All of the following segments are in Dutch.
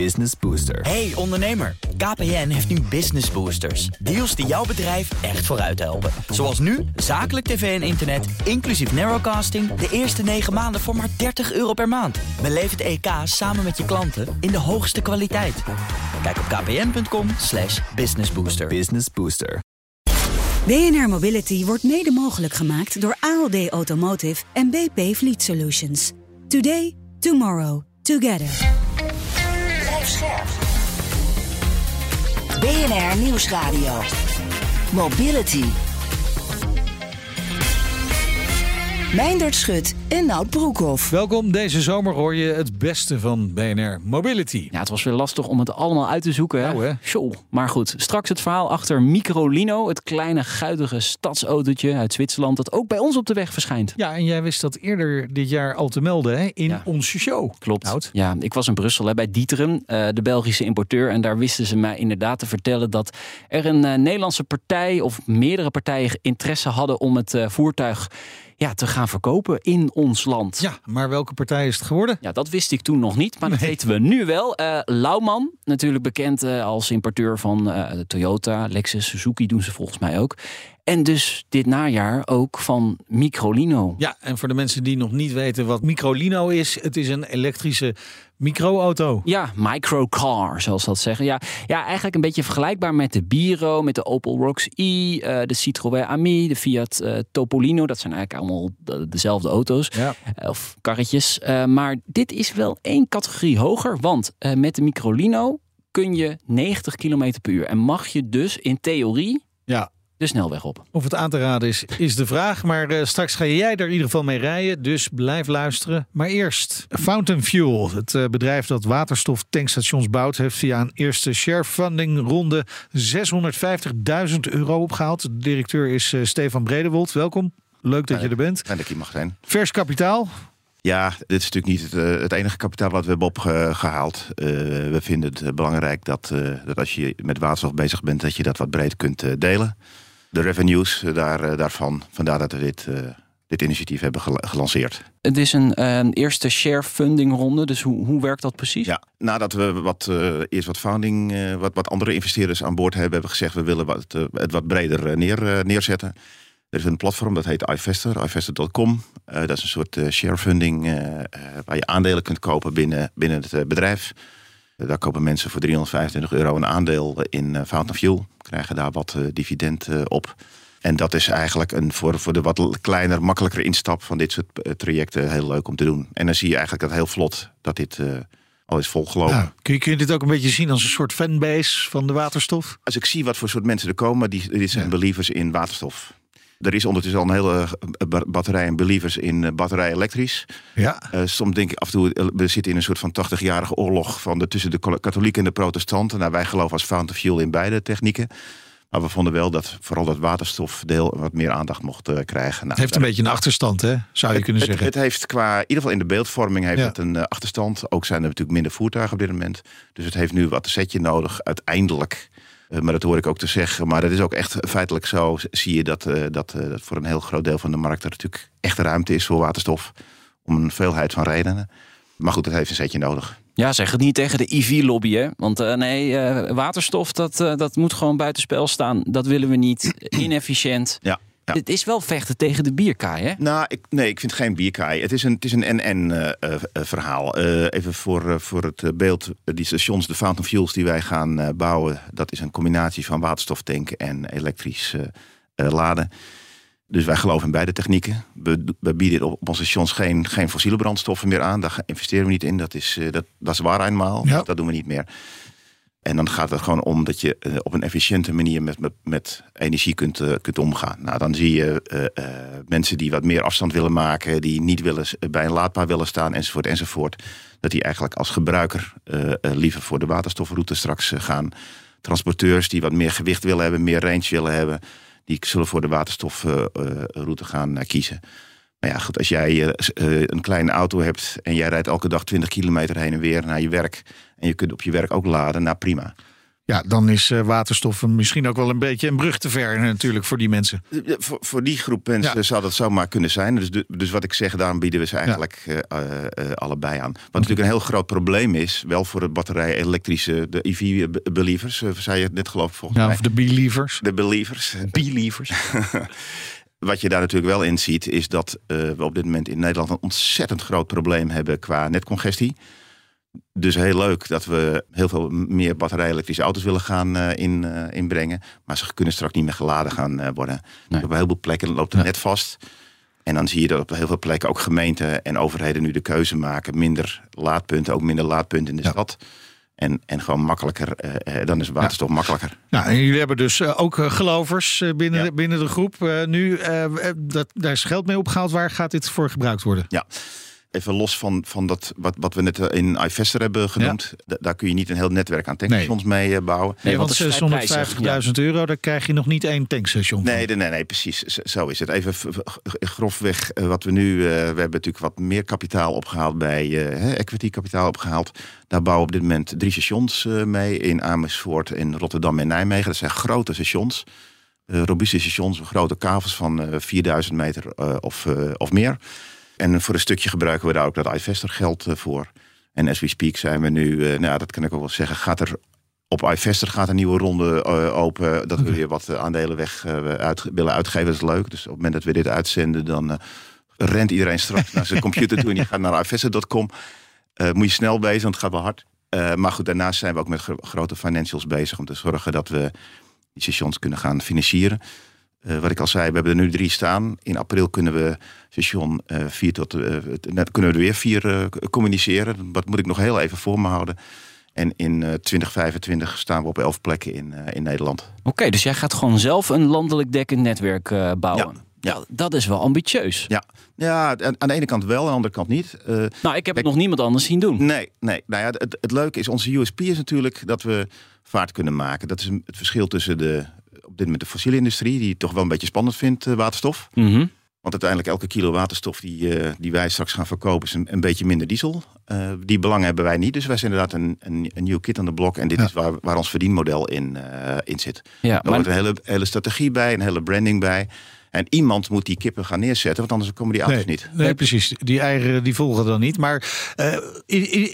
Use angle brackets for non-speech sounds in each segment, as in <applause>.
Business Booster. Hey ondernemer, KPN heeft nu Business Boosters. Deals die jouw bedrijf echt vooruit helpen. Zoals nu, zakelijk tv en internet, inclusief narrowcasting... de eerste 9 maanden voor maar 30 euro per maand. Beleef het EK samen met je klanten in de hoogste kwaliteit. Kijk op kpn.com slash businessbooster. Business Booster. BNR Mobility wordt mede mogelijk gemaakt door ALD Automotive en BP Fleet Solutions. Today, tomorrow, together. BNR Nieuwsradio. Mobility. Meindert Schut en Nout Broekhoff. Welkom, deze zomer hoor je het beste van BNR Mobility. Ja, het was weer lastig om het allemaal uit te zoeken. Hè? Nou, hè? Zo. Maar goed, straks het verhaal achter Microlino, het kleine guidige stadsautootje uit Zwitserland dat ook bij ons op de weg verschijnt. Ja, en jij wist dat eerder dit jaar al te melden hè, in Ja. onze show. Klopt. Nout. Ja, ik was in Brussel hè, bij Dieteren, eh, de Belgische importeur. En daar wisten ze mij inderdaad te vertellen dat er een eh, Nederlandse partij of meerdere partijen interesse hadden om het eh, voertuig ja, te gaan verkopen in ons land. Ja, maar welke partij is het geworden? Ja, dat wist ik toen nog niet, maar dat Nee. weten we nu wel. Eh Lauman, natuurlijk bekend eh, als importeur van eh, Toyota, Lexus, Suzuki doen ze volgens mij ook. En dus dit najaar ook van Microlino. Ja, en voor de mensen die nog niet weten wat Microlino is, het is een elektrische microauto. Ja, microcar, zoals dat zeggen. Ja, ja, eigenlijk een beetje vergelijkbaar met de Biro, met de Opel Rocks i, eh, de Citroën Ami, de Fiat eh, Topolino. Dat zijn eigenlijk allemaal de- dezelfde auto's. Ja. Eh, of karretjes. Maar dit is wel één categorie hoger. Want met de Microlino kun je 90 km per uur. En mag je dus in theorie Ja, de snelweg op. Of het aan te raden is, is de vraag. Maar eh, straks ga jij er in ieder geval mee rijden. Dus blijf luisteren. Maar eerst Fountain Fuel. Het eh, bedrijf dat waterstoftankstations bouwt... heeft via een eerste share funding ronde 650.000 euro opgehaald. De directeur is eh, Stefan Bredewold. Welkom. Leuk dat je er bent. Fijn dat ik hier mag zijn. Vers kapitaal. Ja, dit is natuurlijk niet het, eh, het enige kapitaal wat we hebben opgehaald. Eh, we vinden het belangrijk dat, eh, dat als je met waterstof bezig bent, dat je dat wat breed kunt delen. De revenues eh, daar, eh, daarvan, vandaar dat we dit, eh, dit initiatief hebben gel- gelanceerd. Het is een eerste share funding ronde. Dus hoe, hoe werkt dat precies? Ja, nadat we wat, eerst wat founding, wat, wat andere investeerders aan boord hebben, hebben we gezegd we willen wat, het wat breder neer, neerzetten. Er is een platform dat heet iVester, iVester.com. Dat is een soort share funding eh, eh, waar je aandelen kunt kopen binnen, binnen het bedrijf. Daar kopen mensen voor 325 euro een aandeel in eh, Fountain Fuel. Krijgen daar wat eh, dividend eh, op. En dat is eigenlijk een, voor, voor de wat kleiner, makkelijker instap van dit soort trajecten heel leuk om te doen. En dan zie je eigenlijk dat heel vlot dat dit al is volgelopen. Nou, kun, je, kun je dit ook een beetje zien als een soort fanbase van de waterstof? Als ik zie wat voor soort mensen er komen, die, die zijn Ja. believers in waterstof. Er is ondertussen al een hele eh, ba- batterij en believers in eh, batterij elektrisch. Ja. Eh, soms denk ik af en toe, we zitten in een soort van 80-jarige oorlog van de, tussen de katholieken en de protestanten. Nou, wij geloven als Fountain Fuel in beide technieken. Maar we vonden wel dat vooral dat waterstofdeel wat meer aandacht mocht krijgen. Nou, Het heeft een beetje een achterstand, hè? Zou je kunnen zeggen. Het heeft qua, in ieder geval in de beeldvorming heeft Ja. het een achterstand. Ook zijn er natuurlijk minder voertuigen op dit moment. Dus het heeft nu wat setje nodig, uiteindelijk. Eh, maar dat hoor ik ook te zeggen. Maar dat is ook echt feitelijk zo. Zie je dat, eh, dat, eh, dat voor een heel groot deel van de markt er natuurlijk echt ruimte is voor waterstof. Om een veelheid van redenen. Maar goed, het heeft een setje nodig. Ja, zeg het niet tegen de EV-lobby, hè? Want nee, waterstof, dat, dat moet gewoon buitenspel staan. Dat willen we niet. Inefficiënt. Ja. Ja. Het is wel vechten tegen de bierkaai, hè? Nou, ik, nee, ik vind het geen bierkaai. Het is een, het is een NN-verhaal. Eh, even voor, eh, voor het eh, beeld. eh, Die stations, de Fountain Fuels die wij gaan eh, bouwen... dat is een combinatie van waterstoftanken en elektrisch eh, eh, laden. Dus wij geloven in beide technieken. We, we bieden op, op onze stations geen, geen fossiele brandstoffen meer aan. Daar investeren we niet in. Dat is, eh, dat, dat is waar eenmaal. Ja. Dat doen we niet meer. En dan gaat het gewoon om dat je eh, op een efficiënte manier met, met, energie kunt, eh, kunt omgaan. Nou, dan zie je eh, mensen die wat meer afstand willen maken, die niet willen, bij een laadpaal willen staan, enzovoort, enzovoort. Dat die eigenlijk als gebruiker liever voor de waterstofroute straks gaan. Transporteurs die wat meer gewicht willen hebben, meer range willen hebben, die zullen voor de waterstofroute gaan kiezen. Maar ja, goed, als jij eh, eh, een kleine auto hebt en jij rijdt elke dag 20 kilometer heen en weer naar je werk. En je kunt op je werk ook laden, nou prima. Ja, dan is uh, waterstof misschien ook wel een beetje een brug te ver natuurlijk voor die mensen. Voor, voor die groep mensen zou dat zomaar kunnen zijn. Dus, dus wat ik zeg, daarom bieden we ze eigenlijk ja. uh, uh, allebei aan. Wat okay. natuurlijk een heel groot probleem is, wel voor de batterij elektrische, de EV-believers, zei je net geloof ik volgens ja, mij. Of de believers. De believers. Believers. <laughs> Wat je daar natuurlijk wel in ziet, is dat we op dit moment in Nederland een ontzettend groot probleem hebben qua netcongestie. Dus heel leuk dat we heel veel meer batterij-elektrische auto's willen gaan uh, in, uh, inbrengen. Maar ze kunnen straks niet meer geladen gaan worden. Nee. Op heel veel plekken loopt het ja. net vast. En dan zie je dat op heel veel plekken ook gemeenten en overheden nu de keuze maken. Minder laadpunten, ook minder laadpunten in de ja. stad. En, en gewoon makkelijker, dan is waterstof ja. makkelijker. Nou, en jullie hebben dus ook gelovers binnen, ja. binnen de groep. nu, dat, daar is geld mee opgehaald. Waar gaat dit voor gebruikt worden? Ja, even los van, van dat, wat, wat we net in iVester hebben genoemd. Ja. Daar kun je niet een heel netwerk aan tankstations nee. mee bouwen. Nee, want 650.000 ja. euro, daar krijg je nog niet één tankstation van. Nee, nee, nee, nee, precies. Zo is het. Even grofweg wat we nu... Uh, we hebben natuurlijk wat meer kapitaal opgehaald bij uh, equity kapitaal opgehaald. Daar bouwen we op dit moment drie stations uh, mee. In Amersfoort, in Rotterdam en Nijmegen. Dat zijn grote stations. robuuste stations, grote kavels van 4000 meter of, of meer. En voor een stukje gebruiken we daar ook dat iVester geld voor. En as we speak zijn we nu, uh, nou dat kan ik ook wel zeggen, gaat er op iVester gaat een nieuwe ronde uh, open. Dat we weer wat aandelen weg uit, willen uitgeven. Dat is leuk. Dus op het moment dat we dit uitzenden, dan rent iedereen straks naar zijn computer toe en die gaat naar iVester.com. moet je snel bezig, want het gaat wel hard. maar goed, daarnaast zijn we ook met gro grote financials bezig om te zorgen dat we die stations kunnen gaan financieren. Uh, wat ik al zei, we hebben er nu drie staan. In april kunnen we station uh, vier tot uh, kunnen we er weer vier communiceren. Dat moet ik nog heel even voor me houden. En in 2025 staan we op elf plekken in, in Nederland. Oké, okay, dus jij gaat gewoon zelf een landelijk dekkend netwerk bouwen. Ja. Ja. Dat is wel ambitieus. Ja, ja aan de ene kant wel, aan de andere kant niet. nou, ik heb het nog niemand anders zien doen. Nee, nee. Nou ja, het, het leuke is, onze USP is natuurlijk dat we vaart kunnen maken. Dat is het verschil tussen de op dit moment de fossiele industrie, die het toch wel een beetje spannend vindt, uh, waterstof. Mm -hmm. Want uiteindelijk elke kilo waterstof die, uh, die wij straks gaan verkopen is een, een beetje minder diesel. Uh, die belangen hebben wij niet. Dus wij zijn inderdaad een, een, een nieuw kit aan de blok. En dit ja. is waar, waar ons verdienmodel in, in zit. Ja, er wordt een hele, hele strategie bij, een hele branding bij. En iemand moet die kippen gaan neerzetten, want anders komen die auto's nee, niet. Nee, precies. Die eieren die volgen dan niet. Maar uh,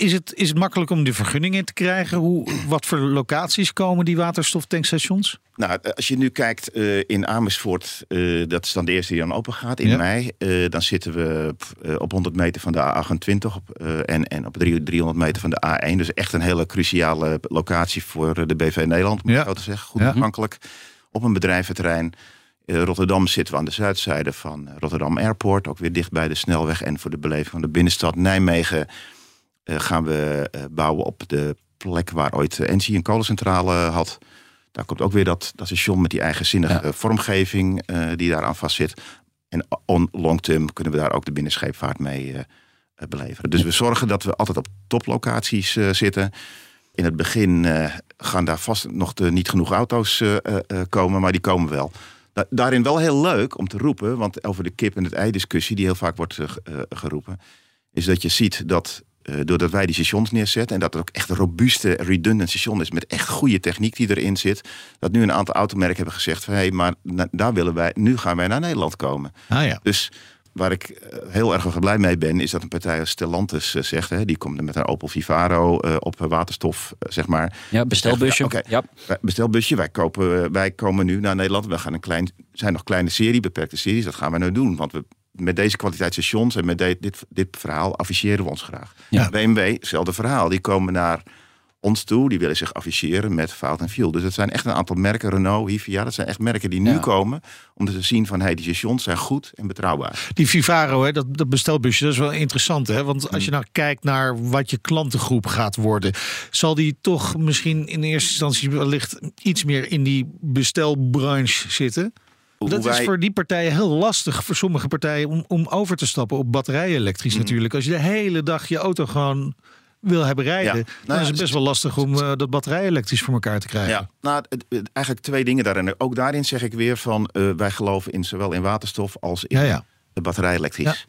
is, het, is het makkelijk om de vergunningen te krijgen? Hoe, wat voor locaties komen die waterstoftankstations? Nou, als je nu kijkt uh, in Amersfoort, uh, dat is dan de eerste die dan open gaat in ja. mei. dan zitten we op 100 meter van de A28 op, en, en op 300 meter van de A1. Dus echt een hele cruciale locatie voor de BV Nederland, moet ik ja. zo te zeggen. Goed toegankelijk. Op een bedrijventerrein. Uh, Rotterdam zitten we aan de zuidzijde van Rotterdam Airport, ook weer dicht bij de snelweg. En voor de beleving van de binnenstad Nijmegen uh, gaan we uh, bouwen op de plek waar ooit Engie een kolencentrale had. Daar komt ook weer dat, dat station met die eigenzinnige ja. vormgeving die daaraan vastzit. En on long term kunnen we daar ook de binnenscheepvaart mee beleven. Dus we zorgen dat we altijd op toplocaties zitten. In het begin gaan daar vast nog de, niet genoeg auto's komen, maar die komen wel daarin wel heel leuk om te roepen, want over de kip en het ei discussie die heel vaak wordt uh, geroepen, is dat je ziet dat uh, doordat wij die stations neerzetten en dat het ook echt een robuuste, redundant station is met echt goede techniek die erin zit, dat nu een aantal automerken hebben gezegd van hé, hey, maar daar willen wij, nu gaan wij naar Nederland komen. Ah, ja. Dus waar ik heel erg blij mee ben, is dat een partij als Stellantis zegt, hè, die komt met een Opel Vivaro uh, op waterstof, uh, zeg maar. Ja, bestelbusje. Ja, okay. ja. Bestelbusje. Wij, kopen, wij komen nu naar Nederland. We gaan een klein, zijn nog kleine serie, beperkte series. Dat gaan we nu doen, want we met deze kwaliteit stations en met de, dit, dit verhaal afficheren we ons graag. Ja. BMW, hetzelfde verhaal. Die komen naar ons toe. Die willen zich afficheren met Fout en Fuel. Dus het zijn echt een aantal merken. Renault, Hivia. Dat zijn echt merken die nu ja. komen. Om te zien van hey, die stations zijn goed en betrouwbaar. Die Vivaro, hè, dat, dat bestelbusje, dat is wel interessant. Hè? Want als je nou kijkt naar wat je klantengroep gaat worden. Zal die toch misschien in eerste instantie wellicht iets meer in die bestelbranche zitten? Dat wij... is voor die partijen heel lastig, voor sommige partijen, om, om over te stappen op batterij-elektrisch mm. natuurlijk. Als je de hele dag je auto gewoon wil hebben rijden, ja. nou, dan is het best wel lastig om uh, dat batterij elektrisch voor elkaar te krijgen. Ja, nou, het, het, eigenlijk twee dingen daarin. Ook daarin zeg ik weer van, uh, wij geloven in zowel in waterstof als in ja, ja. de batterij elektrisch.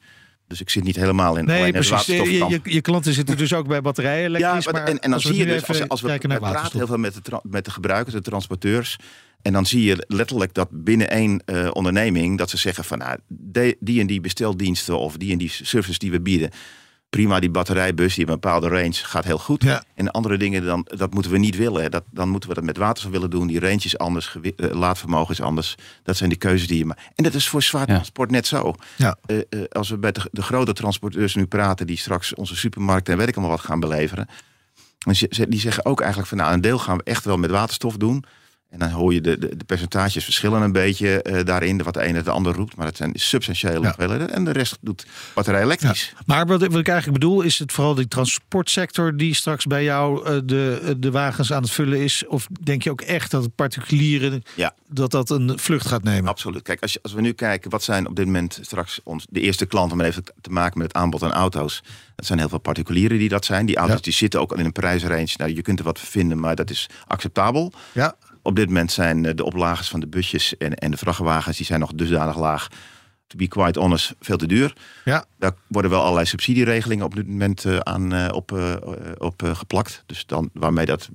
Dus ik zit niet helemaal in Nee, precies. Je, je, je klanten zitten dus ook bij batterijen elektrisch. maar- maar en, en dan zie je dus, als, we praten heel veel met de, met de gebruikers, de transporteurs. En dan zie je letterlijk dat binnen één eh, onderneming... dat ze zeggen van nou, die en die besteldiensten of die en die services die we bieden... prima, die batterijbus, die een bepaalde range, gaat heel goed. Ja. En andere dingen, dan, dat moeten we niet willen. Dat, dan moeten we dat met waterstof willen doen. Die range is anders, gewi- eh, laadvermogen is anders. Dat zijn die keuzes die je maakt. En dat is voor zwaar Ja. transport net zo. Ja. Eh, eh, als we met de, de grote transporteurs nu praten... die straks onze supermarkten en weet ik allemaal wat gaan beleveren... die zeggen ook eigenlijk van... nou, een deel gaan we echt wel met waterstof doen... En dan hoor je de, de, de percentages verschillen een beetje eh, daarin. Wat de ene het de ander roept. Maar het zijn substantiële Ja. hoeveelheden. En de rest doet batterij elektrisch. Maar wat, wat ik eigenlijk bedoel, is het vooral die transportsector die straks bij jou eh, de, de wagens aan het vullen is? Of denk je ook echt dat het particulieren Ja. dat dat een vlucht gaat nemen? Absoluut. Kijk, als, je, als we nu kijken, wat zijn op dit moment straks ons, de eerste klanten, maar even te maken met het aanbod aan auto's. Dat zijn heel veel particulieren die dat zijn. Die auto's die zitten ook al in een prijsrange. Nou, je kunt er wat vinden, maar dat is acceptabel. Ja, Op dit moment zijn eh, de oplages van de busjes en, en de vrachtwagens, die zijn nog dusdanig laag. To be quite honest, veel te duur. ja. Daar worden wel allerlei subsidieregelingen op dit moment eh, aan eh, op, op geplakt. Dus dan waarmee dat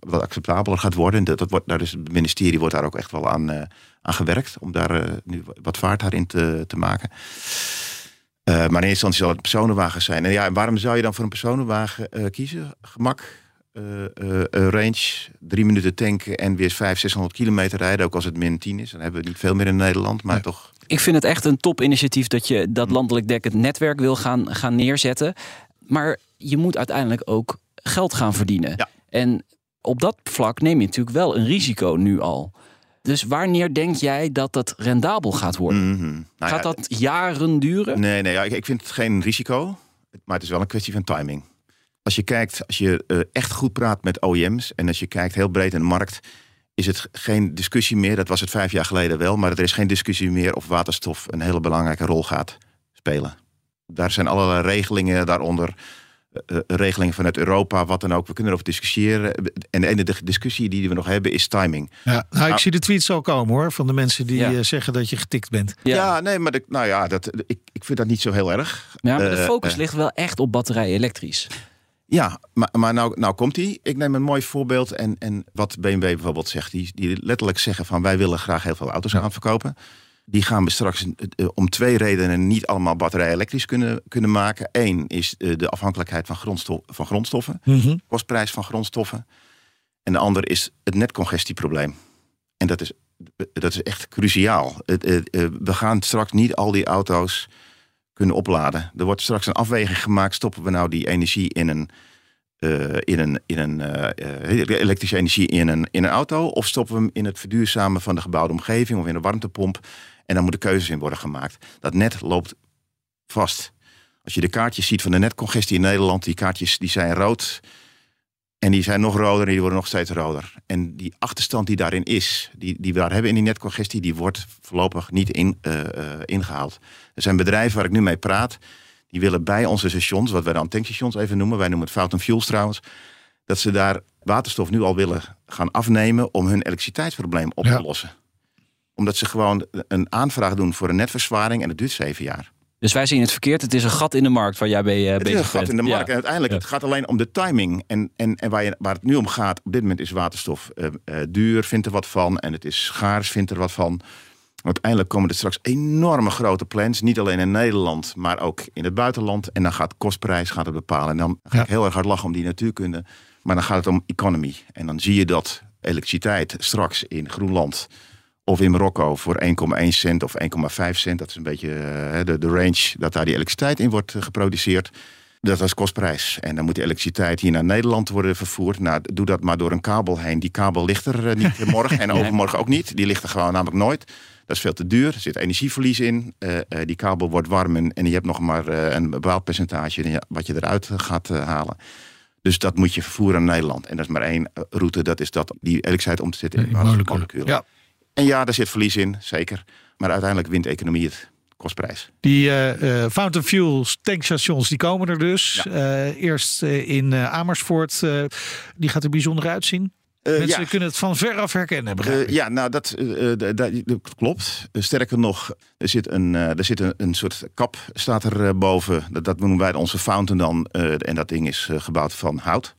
wat acceptabeler gaat worden. Dat, dat wordt, daar is het ministerie wordt daar ook echt wel aan, aan gewerkt om daar nu wat vaart daarin te, te maken. Maar in eerste instantie zal het personenwagens zijn. En ja, waarom zou je dan voor een personenwagen kiezen? Gemak, eh, range, drie minuten tanken en weer 500, 600 kilometer rijden. Ook als het min 10 is. Dan hebben we niet veel meer in Nederland, maar Nee. toch. Ik vind het echt een topinitiatief dat je dat landelijk dekkend netwerk wil gaan, gaan neerzetten. Maar je moet uiteindelijk ook geld gaan verdienen. Ja. En op dat vlak neem je natuurlijk wel een risico nu al. Dus wanneer denk jij dat dat rendabel gaat worden? Mhm. Nou ja, gaat dat jaren duren? Nee, nee ja, ik, ik vind het geen risico. Maar het is wel een kwestie van timing. Als je kijkt, als je eh, echt goed praat met OEM's... en als je kijkt heel breed in de markt... is het geen discussie meer, dat was het vijf jaar geleden wel... maar er is geen discussie meer of waterstof een hele belangrijke rol gaat spelen. Daar zijn allerlei regelingen daaronder... eh, eh, regelingen vanuit Europa, wat dan ook. We kunnen erover discussiëren. En de enige discussie die we nog hebben is timing. ja. Nou, ik Nou. zie de tweets al komen hoor, van de mensen die Ja. zeggen dat je getikt bent. Ja, nee, maar de, nou ja, dat, ik, ik vind dat niet zo heel erg. Ja, maar de focus ligt wel echt op batterij elektrisch. Ja, maar, maar nou, nou komt hij. Ik neem een mooi voorbeeld. En, en wat BMW bijvoorbeeld zegt. Die, die letterlijk zeggen van wij willen graag heel veel auto's gaan verkopen. Die gaan we straks eh, om twee redenen niet allemaal batterij elektrisch kunnen, kunnen maken. Eén is eh, de afhankelijkheid van, grondstof, van grondstoffen. Mhm. Kostprijs van grondstoffen. En de ander is het netcongestieprobleem. En dat is, dat is echt cruciaal. Eh, we gaan straks niet al die auto's kunnen opladen. Er wordt straks een afweging gemaakt. Stoppen we nou die energie in een, eh, in een, in een eh, eh, elektrische energie in een, in een auto? Of stoppen we hem in het verduurzamen van de gebouwde omgeving of in een warmtepomp? En dan moeten keuzes in worden gemaakt. Dat net loopt vast. Als je de kaartjes ziet van de netcongestie in Nederland, die kaartjes die zijn rood. En die zijn nog roder en die worden nog steeds roder. En die achterstand die daarin is, die, die we daar hebben in die netcongestie, die wordt voorlopig niet in, eh, eh, ingehaald. Er zijn bedrijven waar ik nu mee praat, die willen bij onze stations, wat wij dan tankstations even noemen, wij noemen het Fountain Fuels trouwens, dat ze daar waterstof nu al willen gaan afnemen om hun elektriciteitsprobleem op Ja. te lossen. Omdat ze gewoon een aanvraag doen voor een netverzwaring en dat duurt zeven jaar. Dus wij zien het verkeerd. Het is een gat in de markt waar jij mee eh, Het is een gat bent. in de markt. Ja. En uiteindelijk, Ja. het gaat alleen om de timing. En, en, en waar, je, waar het nu om gaat, op dit moment is waterstof eh, eh, duur, vindt er wat van. En het is schaars, vindt er wat van. Uiteindelijk komen er straks enorme grote plans. Niet alleen in Nederland, maar ook in het buitenland. En dan gaat kostprijs gaat het bepalen. En dan ga Ja. ik heel erg hard lachen om die natuurkunde. Maar dan gaat het om economy. En dan zie je dat elektriciteit straks in Groenland of in Marokko voor 1,1 cent of 1,5 cent. Dat is een beetje eh, de, de range dat daar die elektriciteit in wordt eh, geproduceerd. Dat is kostprijs. En dan moet die elektriciteit hier naar Nederland worden vervoerd. Nou, doe dat maar door een kabel heen. Die kabel ligt er eh, niet morgen <laughs> en overmorgen ook niet. Die ligt er gewoon namelijk nooit. Dat is veel te duur. Er zit energieverlies in. Die kabel wordt warm en, en je hebt nog maar een bepaald percentage wat je eruit gaat halen. Dus dat moet je vervoeren naar Nederland. En dat is maar één route. Dat is dat die elektriciteit om te zetten in moleculen. Ja. En ja, daar zit verlies in, zeker. Maar uiteindelijk wint economie het. Kostprijs. Die eh, eh, Fountain Fuels tankstations die komen er dus. Eh, eerst in Amersfoort. die gaat er bijzonder uitzien. Eh, Mensen ja. kunnen het van veraf herkennen, begrijp ik. ja, nou dat, dat, klopt. Sterker nog, er zit een, er zit een, een soort kap staat er boven. Dat, dat noemen wij onze fountain dan. en dat ding is gebouwd van hout.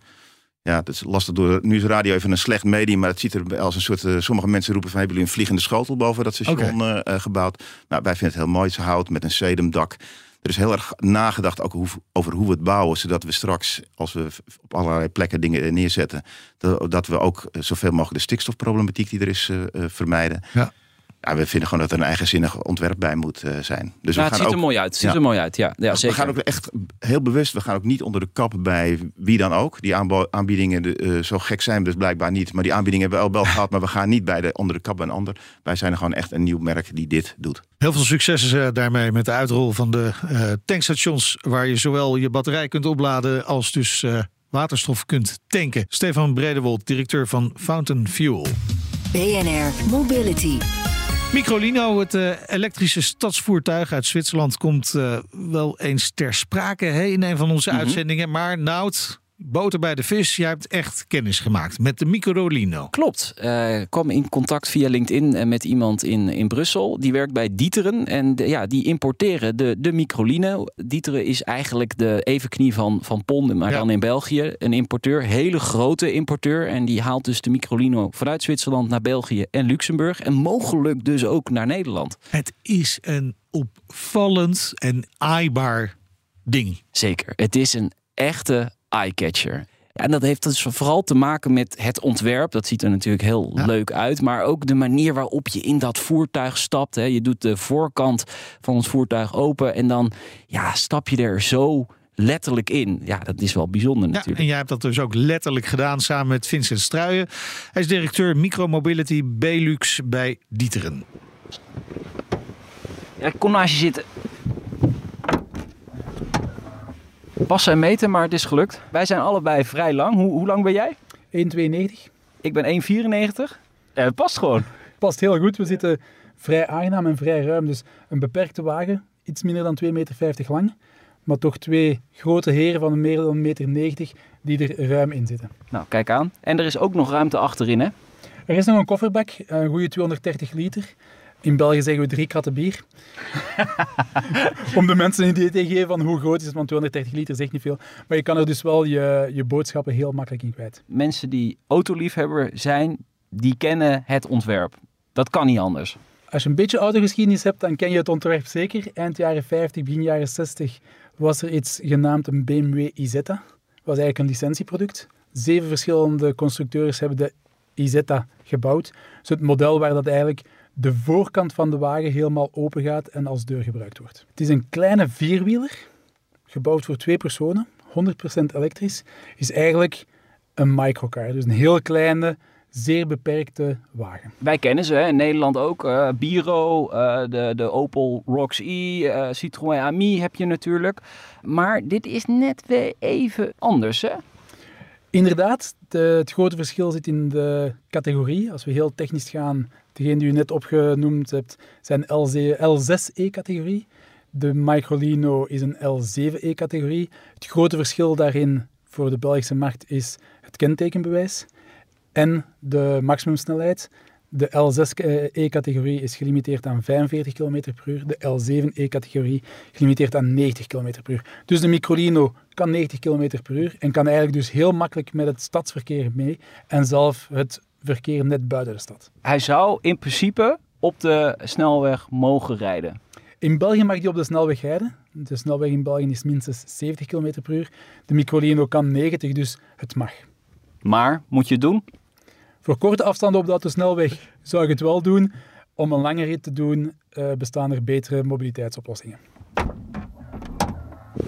Ja, dat is lastig door. Nu is radio even een slecht medium, maar het ziet er als een soort. eh, sommige mensen roepen van hebben jullie een vliegende schotel boven dat station eh, eh, gebouwd. Nou, wij vinden het heel mooi. Het is hout met een sedumdak. Er is heel erg nagedacht ook hoe, over hoe we het bouwen, zodat we straks, als we op allerlei plekken dingen neerzetten, dat, dat we ook zoveel mogelijk de stikstofproblematiek die er is vermijden. Ja. Ja, we vinden gewoon dat er een eigenzinnig ontwerp bij moet eh, zijn. Dus Nou, we het gaan ziet ook, er mooi uit. Het ziet Ja. er mooi uit, ja. ja we zeker. gaan ook echt heel bewust, we gaan ook niet onder de kap bij wie dan ook. Die aanbiedingen, de, eh, zo gek zijn we dus blijkbaar niet. Maar die aanbiedingen hebben we al wel <laughs> gehad, maar we gaan niet bij de, onder de kap bij een ander. Wij zijn er gewoon echt een nieuw merk die dit doet. Heel veel succes eh, daarmee met de uitrol van de eh, tankstations... waar je zowel je batterij kunt opladen als dus eh, waterstof kunt tanken. Stefan Bredewold, directeur van Fountain Fuel. BNR Mobility. Microlino, het eh, elektrische stadsvoertuig uit Zwitserland, komt eh, wel eens ter sprake hè, in een van onze uitzendingen. Maar Nout, boter bij de vis, jij hebt echt kennis gemaakt met de Microlino. Klopt. Eh, Ik kwam in contact via LinkedIn eh, met iemand in, in Brussel. Die werkt bij Dieteren. En de- ja, die importeren de, de microline. Dieteren is eigenlijk de evenknie van, van Pon, maar Ja. dan in België. Een importeur, hele grote importeur. En die haalt dus de microlino vanuit Zwitserland naar België en Luxemburg. En mogelijk dus ook naar Nederland. Het is een opvallend en aaibaar ding. Zeker. Het is een echte eyecatcher. En dat heeft dus vooral te maken met het ontwerp. Dat ziet er natuurlijk heel Ja. leuk uit. Maar ook de manier waarop je in dat voertuig stapt. Hè. Je doet de voorkant van het voertuig open. En dan ja, stap je er zo letterlijk in. Ja, dat is wel bijzonder Ja, natuurlijk. en jij hebt dat dus ook letterlijk gedaan samen met Vincent Struijen. Hij is directeur Micromobility Belux bij Dieteren. Ja, kom naast je zitten. Passen en meten, maar het is gelukt. Wij zijn allebei vrij lang. Hoe, hoe lang ben jij? 1,92. Ik ben 1,94. Ja, het past gewoon. <laughs> Past heel goed. We zitten vrij aangenaam en vrij ruim. Dus een beperkte wagen, iets minder dan 2,50 meter lang. Maar toch twee grote heren van meer dan 1,90 meter die er ruim in zitten. Nou, kijk aan. En er is ook nog ruimte achterin, hè? Er is nog een kofferbak, een goede 230 liter. In België zeggen we drie kratten bier. <laughs> Om de mensen een idee te geven van hoe groot is het, want 230 liter zegt niet veel. Maar je kan er dus wel je, je boodschappen heel makkelijk in kwijt. Mensen die autoliefhebber zijn, die kennen het ontwerp. Dat kan niet anders. Als je een beetje autogeschiedenis hebt, dan ken je het ontwerp zeker. Eind jaren 50, begin jaren 60 was er iets genaamd een BMW Isetta. Dat was eigenlijk een licentieproduct. Zeven verschillende constructeurs hebben de Isetta gebouwd. Dus het model waar dat eigenlijk de voorkant van de wagen helemaal open gaat en als deur gebruikt wordt. Het is een kleine vierwieler, gebouwd voor twee personen, 100% elektrisch. Is eigenlijk een microcar, dus een heel kleine, zeer beperkte wagen. Wij kennen ze hè? in Nederland ook. eh, Biro, eh, de, de Opel Rocks E, eh, Citroën Ami heb je natuurlijk. Maar dit is net weer even anders, hè? Inderdaad, de- het grote verschil zit in de categorie. Als we heel technisch gaan, degene die u net opgenoemd hebt, zijn L6E-categorie. De Microlino is een L7E-categorie. Het grote verschil daarin voor de Belgische markt is het kentekenbewijs en de maximumsnelheid. De L6E-categorie is gelimiteerd aan 45 km per uur. De L7E-categorie gelimiteerd aan 90 km per uur. Dus de Microlino kan 90 km per uur en kan eigenlijk dus heel makkelijk met het stadsverkeer mee en zelf het verkeer net buiten de stad. Hij zou in principe op de snelweg mogen rijden. In België mag die op de snelweg rijden. De snelweg in België is minstens 70 km per uur. De Microlino kan 90, dus het mag. Maar moet je het doen? Voor korte afstanden op de autosnelweg zou ik het wel doen. Om een lange rit te doen, eh, bestaan er betere mobiliteitsoplossingen.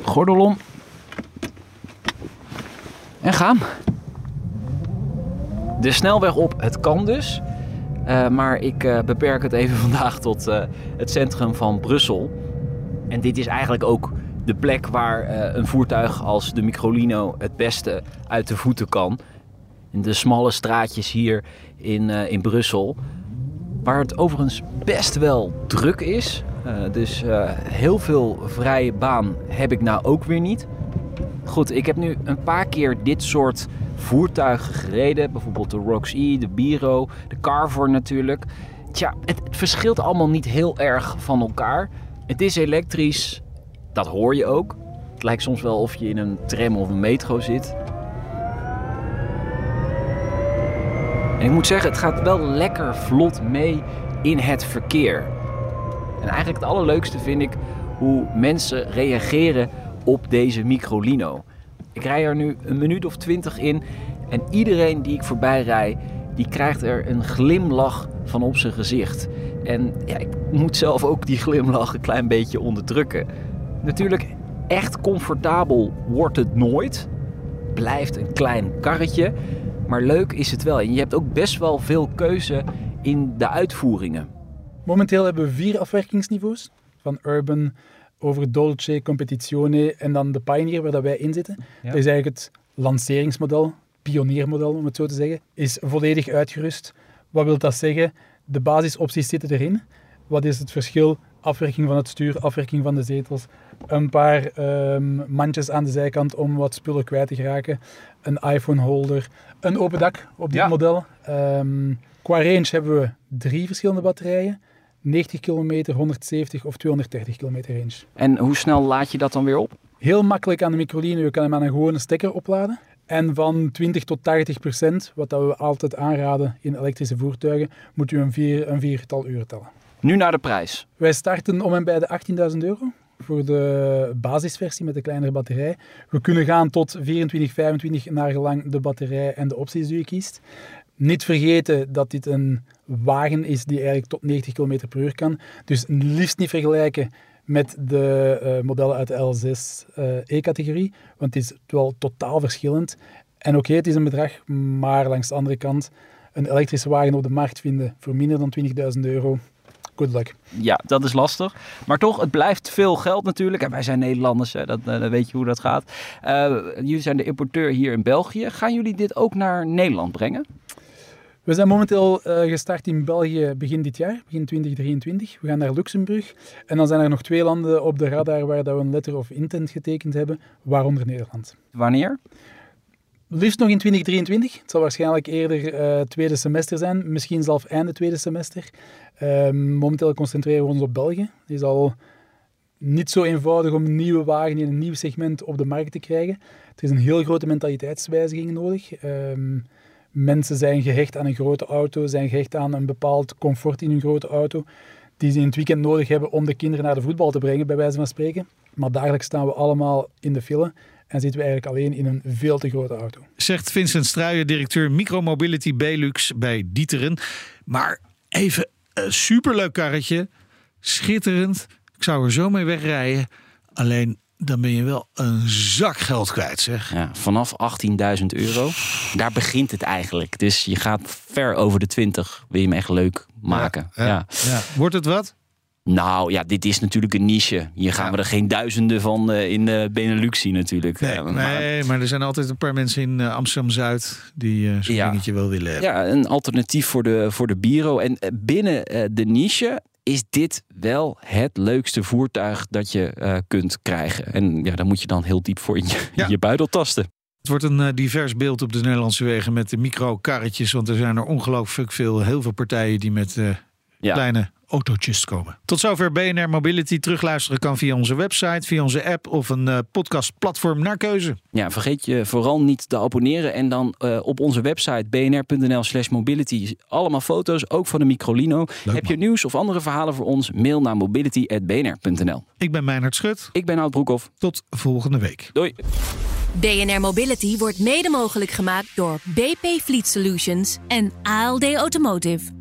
Gordel om. En gaan. De snelweg op, het kan dus. Eh, maar ik eh, beperk het even <laughs> vandaag tot eh, het centrum van Brussel. En dit is eigenlijk ook de plek waar een voertuig als de Microlino het beste uit de voeten kan. In de smalle straatjes hier in, in Brussel. Waar het overigens best wel druk is. Dus heel veel vrije baan heb ik nou ook weer niet. Goed, ik heb nu een paar keer dit soort voertuigen gereden. Bijvoorbeeld de Rox-E, de Biro, de Carver natuurlijk. Tja, het, verschilt allemaal niet heel erg van elkaar. Het is elektrisch, dat hoor je ook. Het lijkt soms wel of je in een tram of een metro zit. Ik moet zeggen, het gaat wel lekker vlot mee in het verkeer. En eigenlijk het allerleukste vind ik hoe mensen reageren op deze Microlino. Ik rij er nu een minuut of twintig in en iedereen die ik voorbij rij, die krijgt er een glimlach van op zijn gezicht. En ja, ik moet zelf ook die glimlach een klein beetje onderdrukken. Natuurlijk, echt comfortabel wordt het nooit. Blijft een klein karretje. Maar leuk is het wel. En je hebt ook best wel veel keuze in de uitvoeringen. Momenteel hebben we vier afwerkingsniveaus. Van Urban over Dolce, Competizione en dan de Pioneer waar dat wij in zitten. Dat is eigenlijk het lanceringsmodel, pioniermodel om het zo te zeggen, is volledig uitgerust. Wat wil dat zeggen? De basisopties zitten erin. Wat is het verschil? Afwerking van het stuur, afwerking van de zetels, een paar ehm, mandjes aan de zijkant om wat spullen kwijt te geraken, een iPhone holder, een open dak op dit Ja. model. Ehm, qua range hebben we drie verschillende batterijen. 90 kilometer, 170 of 230 kilometer range. En hoe snel laad je dat dan weer op? Heel makkelijk aan de microlino, je kan hem aan een gewone stekker opladen. En van 20 tot 80 procent, wat dat we altijd aanraden in elektrische voertuigen, moet u een, vier, een viertal uren tellen. Nu naar de prijs. Wij starten om en bij de 18.000 euro voor de basisversie met de kleinere batterij. We kunnen gaan tot 24, 25 naar gelang de batterij en de opties die je kiest. Niet vergeten dat dit een wagen is die eigenlijk tot 90 km per uur kan. Dus liefst niet vergelijken met de eh, modellen uit de L6 eh, want het is wel totaal verschillend. En oké, het is een bedrag, maar langs de andere kant, een elektrische wagen op de markt vinden voor minder dan 20.000 euro, good luck. Ja, dat is lastig. Maar toch, het blijft veel geld natuurlijk. En wij zijn Nederlanders, hè, dat, eh, dan weet je hoe dat gaat. Jullie zijn de importeur hier in België. Gaan jullie dit ook naar Nederland brengen? We zijn momenteel eh, gestart in België begin dit jaar, begin 2023. We gaan naar Luxemburg. En dan zijn er nog twee landen op de radar waar dat we een letter of intent getekend hebben, waaronder Nederland. Wanneer? Liefst nog in 2023. Het zal waarschijnlijk eerder eh tweede semester zijn, misschien zelfs einde tweede semester. Ehm, momenteel concentreren we ons op België. Het is al niet zo eenvoudig om een nieuwe wagen in een nieuw segment op de markt te krijgen. Er is een heel grote mentaliteitswijziging nodig. Ehm, mensen zijn gehecht aan een grote auto, zijn gehecht aan een bepaald comfort in hun grote auto, die ze in het weekend nodig hebben om de kinderen naar de voetbal te brengen, bij wijze van spreken. Maar dagelijks staan we allemaal in de file en zitten we eigenlijk alleen in een veel te grote auto. Zegt Vincent Struijen, directeur Micromobility Belux bij Dieteren. Maar even een superleuk karretje. Schitterend. Ik zou er zo mee wegrijden. Alleen dan ben je wel een zak geld kwijt, zeg. Ja, vanaf 18.000 euro. Daar begint het eigenlijk. Dus je gaat ver over de 20. Wil je hem echt leuk maken. Ja, Ja, ja. Wordt het wat? Nou ja, dit is natuurlijk een niche. Hier gaan we er geen duizenden van eh, in de Benelux zien natuurlijk. Nee, maar- nee, maar er zijn altijd een paar mensen in eh, Amsterdam-Zuid... die eh, zo'n Ja. dingetje wel willen hebben. Ja, een alternatief voor de, voor de Biro. En eh, binnen eh, de niche is dit wel het leukste voertuig dat je eh, kunt krijgen. En ja, daar moet je dan heel diep voor in je, Ja. je buidel tasten. Het wordt een eh, divers beeld op de Nederlandse wegen met de micro-karretjes. Want er zijn er ongelooflijk veel, heel veel partijen die met eh, Ja. kleine autootjes komen. Tot zover BNR Mobility. Terugluisteren kan via onze website, via onze app of een eh, podcastplatform naar keuze. Ja, vergeet je vooral niet te abonneren. En dan eh, op onze website bnr.nl slash mobility allemaal foto's, ook van de Microlino. Heb je nieuws of andere verhalen voor ons? Mail naar mobility.bnr.nl. Ik ben Meijnerd Schut. Ik ben Oud Broekhoff. Tot volgende week. Doei. BNR Mobility wordt mede mogelijk gemaakt door BP Fleet Solutions en ALD Automotive.